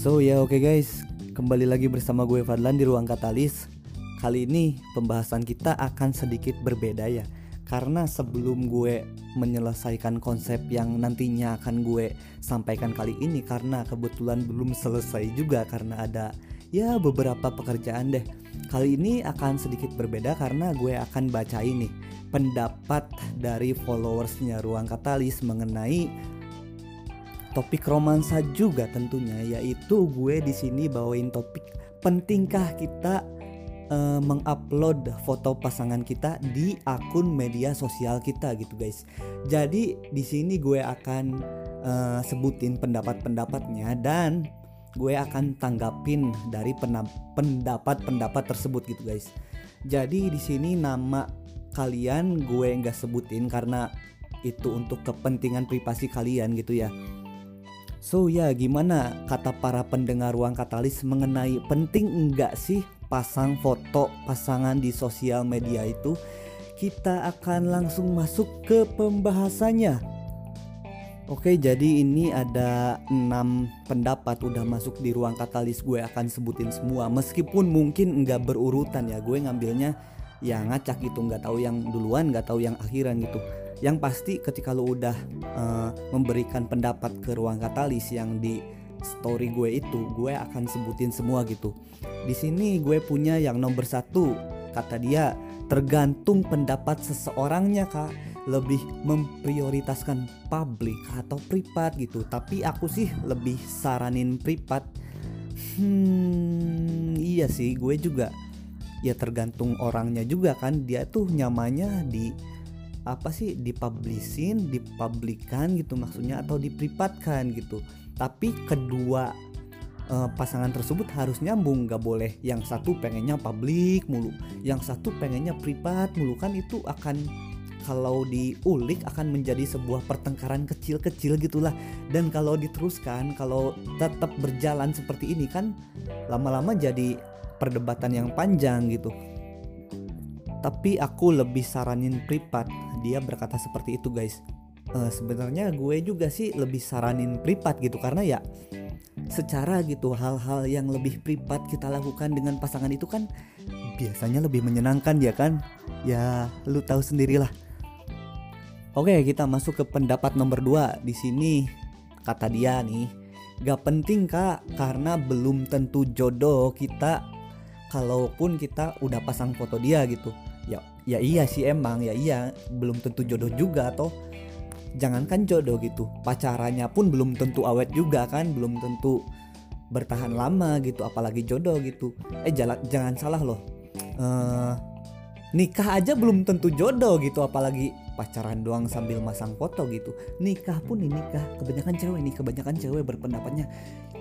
So ya oke guys, kembali lagi bersama gue Fadlan di ruang katalis. Kali ini pembahasan kita akan sedikit berbeda ya. Karena sebelum gue menyelesaikan konsep yang nantinya akan gue sampaikan kali ini karena kebetulan belum selesai juga karena ada ya beberapa pekerjaan deh. Kali ini akan sedikit berbeda karena gue akan baca ini pendapat dari followersnya Ruang Katalis mengenai topik romansa juga tentunya yaitu gue di sini bawain topik pentingkah kita uh, mengupload foto pasangan kita di akun media sosial kita gitu guys. Jadi di sini gue akan uh, sebutin pendapat-pendapatnya dan gue akan tanggapin dari pendapat-pendapat tersebut gitu guys. Jadi di sini nama kalian gue nggak sebutin karena itu untuk kepentingan privasi kalian gitu ya. So ya gimana kata para pendengar ruang katalis mengenai penting enggak sih pasang foto pasangan di sosial media itu? Kita akan langsung masuk ke pembahasannya. Oke jadi ini ada 6 pendapat udah masuk di ruang katalis gue akan sebutin semua meskipun mungkin enggak berurutan ya gue ngambilnya ya ngacak gitu nggak tahu yang duluan nggak tahu yang akhiran gitu. Yang pasti ketika lo udah uh, memberikan pendapat ke ruang katalis yang di story gue itu gue akan sebutin semua gitu. Di sini gue punya yang nomor satu kata dia tergantung pendapat seseorangnya kak. Lebih memprioritaskan publik atau privat gitu. Tapi aku sih lebih saranin privat. Hmm iya sih gue juga ya tergantung orangnya juga kan. Dia tuh nyamannya di apa sih dipublishin, dipublikan gitu maksudnya atau diprivatkan gitu. Tapi kedua uh, pasangan tersebut harus nyambung, nggak boleh yang satu pengennya publik mulu, yang satu pengennya privat mulu. Kan itu akan kalau diulik akan menjadi sebuah pertengkaran kecil-kecil gitulah. Dan kalau diteruskan kalau tetap berjalan seperti ini kan lama-lama jadi perdebatan yang panjang gitu. Tapi aku lebih saranin privat dia berkata seperti itu guys. Uh, sebenarnya gue juga sih lebih saranin privat gitu karena ya secara gitu hal-hal yang lebih privat kita lakukan dengan pasangan itu kan biasanya lebih menyenangkan ya kan? Ya lu tahu sendirilah. Oke kita masuk ke pendapat nomor 2 di sini kata dia nih gak penting kak karena belum tentu jodoh kita kalaupun kita udah pasang foto dia gitu. Ya ya iya sih emang ya iya belum tentu jodoh juga atau jangankan jodoh gitu pacarannya pun belum tentu awet juga kan belum tentu bertahan lama gitu apalagi jodoh gitu. Eh jangan jangan salah loh. Uh, nikah aja belum tentu jodoh gitu apalagi pacaran doang sambil masang foto gitu. Nikah pun nih nikah kebanyakan cewek nih kebanyakan cewek berpendapatnya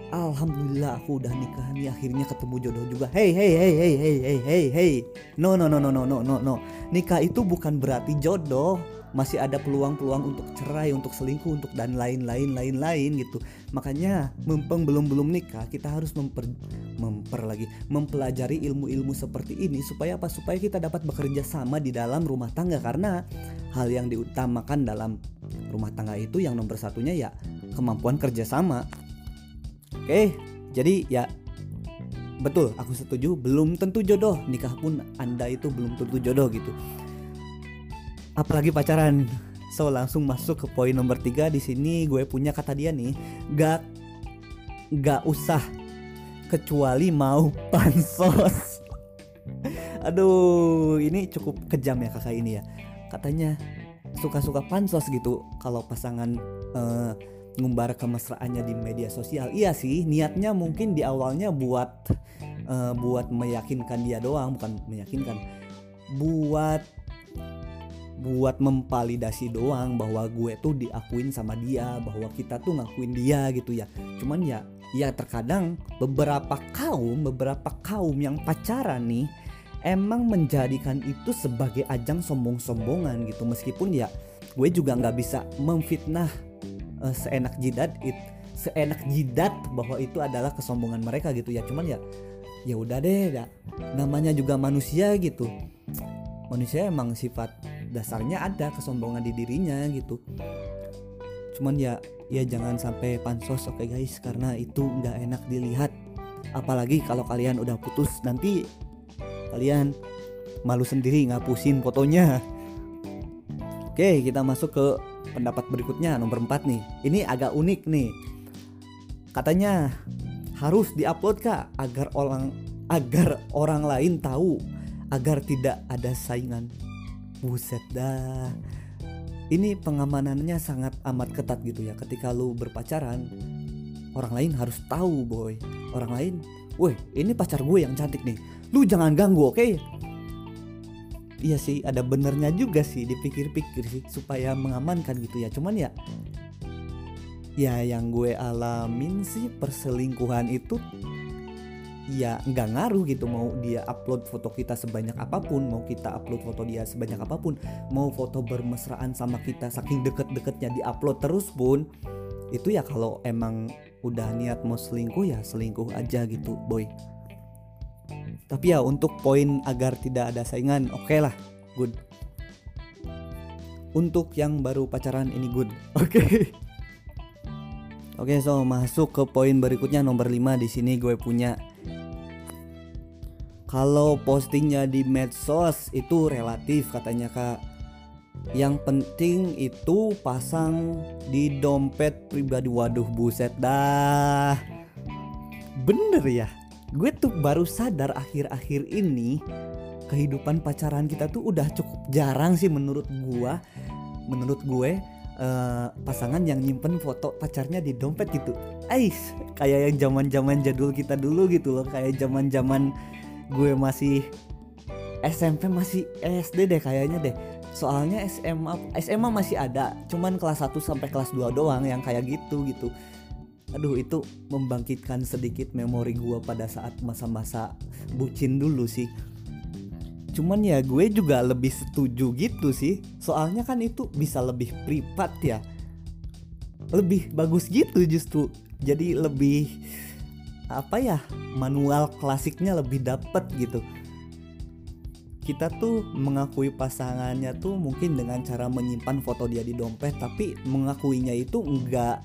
Alhamdulillah aku udah nikah nih akhirnya ketemu jodoh juga. Hey hey hey hey hey hey hey hey. No no no no no no no no. Nikah itu bukan berarti jodoh. Masih ada peluang-peluang untuk cerai, untuk selingkuh, untuk dan lain-lain lain-lain gitu. Makanya mumpung belum belum nikah, kita harus memper memper lagi mempelajari ilmu-ilmu seperti ini supaya apa? Supaya kita dapat bekerja sama di dalam rumah tangga karena hal yang diutamakan dalam rumah tangga itu yang nomor satunya ya kemampuan kerjasama Oke, jadi ya betul aku setuju belum tentu jodoh nikah pun anda itu belum tentu jodoh gitu. Apalagi pacaran. So langsung masuk ke poin nomor tiga di sini gue punya kata dia nih gak gak usah kecuali mau pansos. Aduh, ini cukup kejam ya kakak ini ya. Katanya suka-suka pansos gitu kalau pasangan uh, ngumbar kemesraannya di media sosial. Iya sih, niatnya mungkin di awalnya buat uh, buat meyakinkan dia doang, bukan meyakinkan. Buat buat memvalidasi doang bahwa gue tuh diakuin sama dia, bahwa kita tuh ngakuin dia gitu ya. Cuman ya ya terkadang beberapa kaum, beberapa kaum yang pacaran nih emang menjadikan itu sebagai ajang sombong-sombongan gitu meskipun ya gue juga nggak bisa memfitnah uh, seenak jidat it seenak jidat bahwa itu adalah kesombongan mereka gitu ya. Cuman ya ya udah deh ya. namanya juga manusia gitu. Manusia emang sifat dasarnya ada kesombongan di dirinya gitu. Cuman ya ya jangan sampai pansos oke okay guys karena itu nggak enak dilihat. Apalagi kalau kalian udah putus nanti kalian malu sendiri ngapusin fotonya. Oke kita masuk ke pendapat berikutnya nomor 4 nih. Ini agak unik nih. Katanya harus diupload kak agar orang agar orang lain tahu agar tidak ada saingan. Buset dah. Ini pengamanannya sangat amat ketat gitu ya. Ketika lu berpacaran orang lain harus tahu boy. Orang lain weh ini pacar gue yang cantik nih. Lu jangan ganggu oke? okay? Iya sih ada benernya juga sih dipikir-pikir sih supaya mengamankan gitu ya. Cuman ya ya yang gue alamin sih perselingkuhan itu ya nggak ngaruh gitu. Mau dia upload foto kita sebanyak apa pun mau kita upload foto dia sebanyak apa pun mau foto bermesraan sama kita saking deket-deketnya di upload terus pun itu ya kalau emang udah niat mau selingkuh ya selingkuh aja gitu boy tapi ya untuk poin agar tidak ada saingan oke okay lah good untuk yang baru pacaran ini good oke okay. Oke, okay, so masuk ke poin berikutnya nomor 5 di sini gue punya kalau postingnya di medsos itu relatif katanya Kak. Yang penting itu pasang di dompet pribadi. Waduh, buset dah. Bener ya? Gue tuh baru sadar akhir-akhir ini kehidupan pacaran kita tuh udah cukup jarang sih menurut gue. Menurut gue uh, pasangan yang nyimpen foto pacarnya di dompet gitu. Ais, kayak yang zaman-zaman jadul kita dulu gitu loh, kayak zaman-zaman gue masih SMP masih SD deh kayaknya deh. Soalnya SMA SMA masih ada, cuman kelas 1 sampai kelas 2 doang yang kayak gitu gitu. Aduh itu membangkitkan sedikit memori gue pada saat masa-masa bucin dulu sih. Cuman ya gue juga lebih setuju gitu sih. Soalnya kan itu bisa lebih privat ya. Lebih bagus gitu justru. Jadi lebih apa ya manual klasiknya lebih dapet gitu. Kita tuh mengakui pasangannya tuh mungkin dengan cara menyimpan foto dia di dompet tapi mengakuinya itu enggak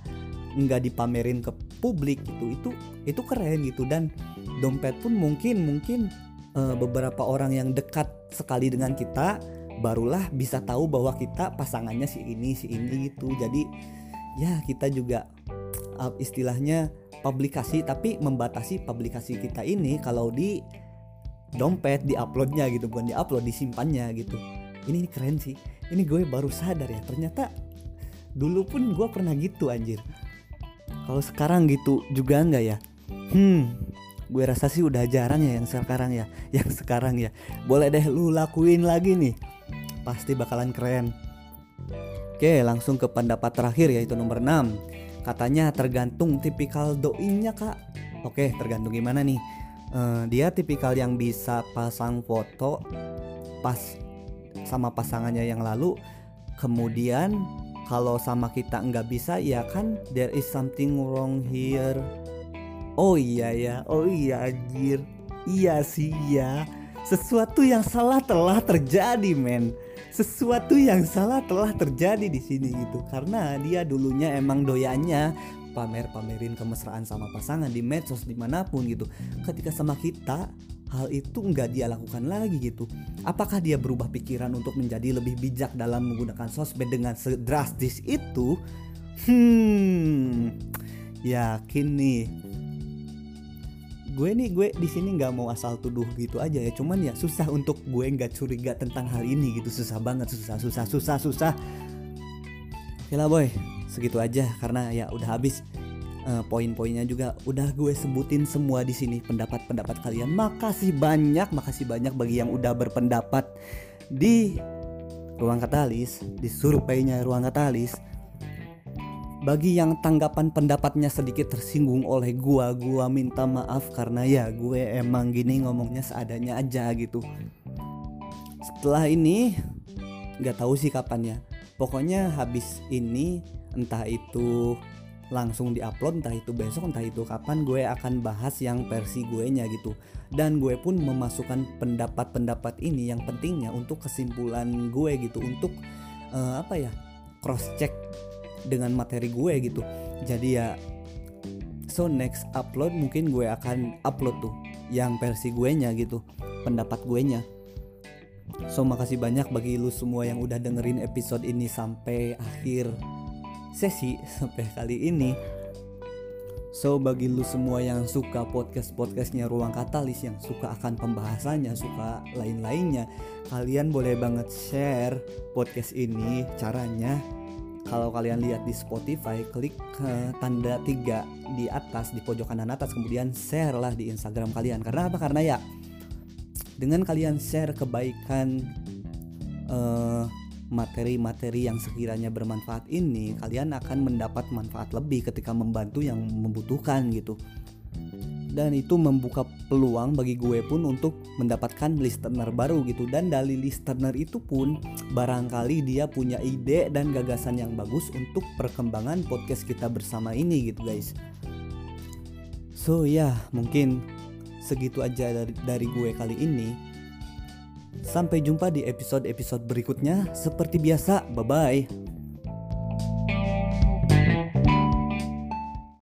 enggak dipamerin ke publik gitu itu itu keren gitu. Dan dompet pun mungkin mungkin uh, beberapa orang yang dekat sekali dengan kita barulah bisa tahu bahwa kita pasangannya si ini si ini gitu. Jadi ya kita juga uh, istilahnya publikasi tapi membatasi publikasi kita ini kalau di dompet di uploadnya gitu bukan di upload disimpannya gitu. Ini, ini keren sih. Ini gue baru sadar ya ternyata dulu pun gue pernah gitu anjir kalau sekarang gitu juga enggak ya? Hmm gue rasa sih udah jarang ya yang sekarang ya yang sekarang ya. Boleh deh lu lakuin lagi nih. Pasti bakalan keren. Oke langsung ke pendapat terakhir yaitu nomor 6 katanya tergantung tipikal doinya kak. Oke tergantung gimana nih? Uh, dia tipikal yang bisa pasang foto pas sama pasangannya yang lalu kemudian kalau sama kita nggak bisa ya kan there is something wrong here Oh iya ya, oh iya anjir. Iya sih ya. Sesuatu yang salah telah terjadi, men. Sesuatu yang salah telah terjadi di sini gitu. Karena dia dulunya emang doyannya pamer-pamerin kemesraan sama pasangan di medsos di mana pun gitu. Ketika sama kita, hal itu nggak dia lakukan lagi gitu. Apakah dia berubah pikiran untuk menjadi lebih bijak dalam menggunakan sosmed dengan sedrastis itu? Hmm, yakin nih gue nih gue di sini nggak mau asal tuduh gitu aja ya cuman ya susah untuk gue nggak curiga tentang hal ini gitu susah banget susah susah susah susah oke lah boy segitu aja karena ya udah habis uh, poin-poinnya juga udah gue sebutin semua di sini pendapat-pendapat kalian makasih banyak makasih banyak bagi yang udah berpendapat di ruang katalis di surveinya ruang katalis bagi yang tanggapan pendapatnya sedikit tersinggung oleh gua, gua minta maaf karena ya gue emang gini ngomongnya seadanya aja gitu. Setelah ini nggak tahu sih kapan ya. Pokoknya habis ini entah itu langsung diupload entah itu besok entah itu kapan gue akan bahas yang versi gue nya gitu. Dan gue pun memasukkan pendapat-pendapat ini yang pentingnya untuk kesimpulan gue gitu untuk uh, apa ya cross check dengan materi gue gitu. Jadi ya so next upload mungkin gue akan upload tuh yang versi gue nya gitu pendapat gue nya so makasih banyak bagi lu semua yang udah dengerin episode ini sampai akhir sesi sampai kali ini. So bagi lu semua yang suka podcast-podcastnya Ruang Katalis Yang suka akan pembahasannya, suka lain-lainnya Kalian boleh banget share podcast ini. Caranya kalau kalian lihat di Spotify klik ke tanda tiga di atas di pojok kanan atas kemudian share lah di Instagram kalian. Karena apa? Karena ya dengan kalian share kebaikan uh, materi-materi yang sekiranya bermanfaat ini kalian akan mendapat manfaat lebih ketika membantu yang membutuhkan gitu. Dan itu membuka peluang bagi gue pun untuk mendapatkan listener baru gitu. Dan dari listener itu pun barangkali dia punya ide dan gagasan yang bagus untuk perkembangan podcast kita bersama ini gitu guys. So ya mungkin segitu aja dari, dari gue kali ini Sampai jumpa di episode-episode berikutnya. Seperti biasa, bye bye.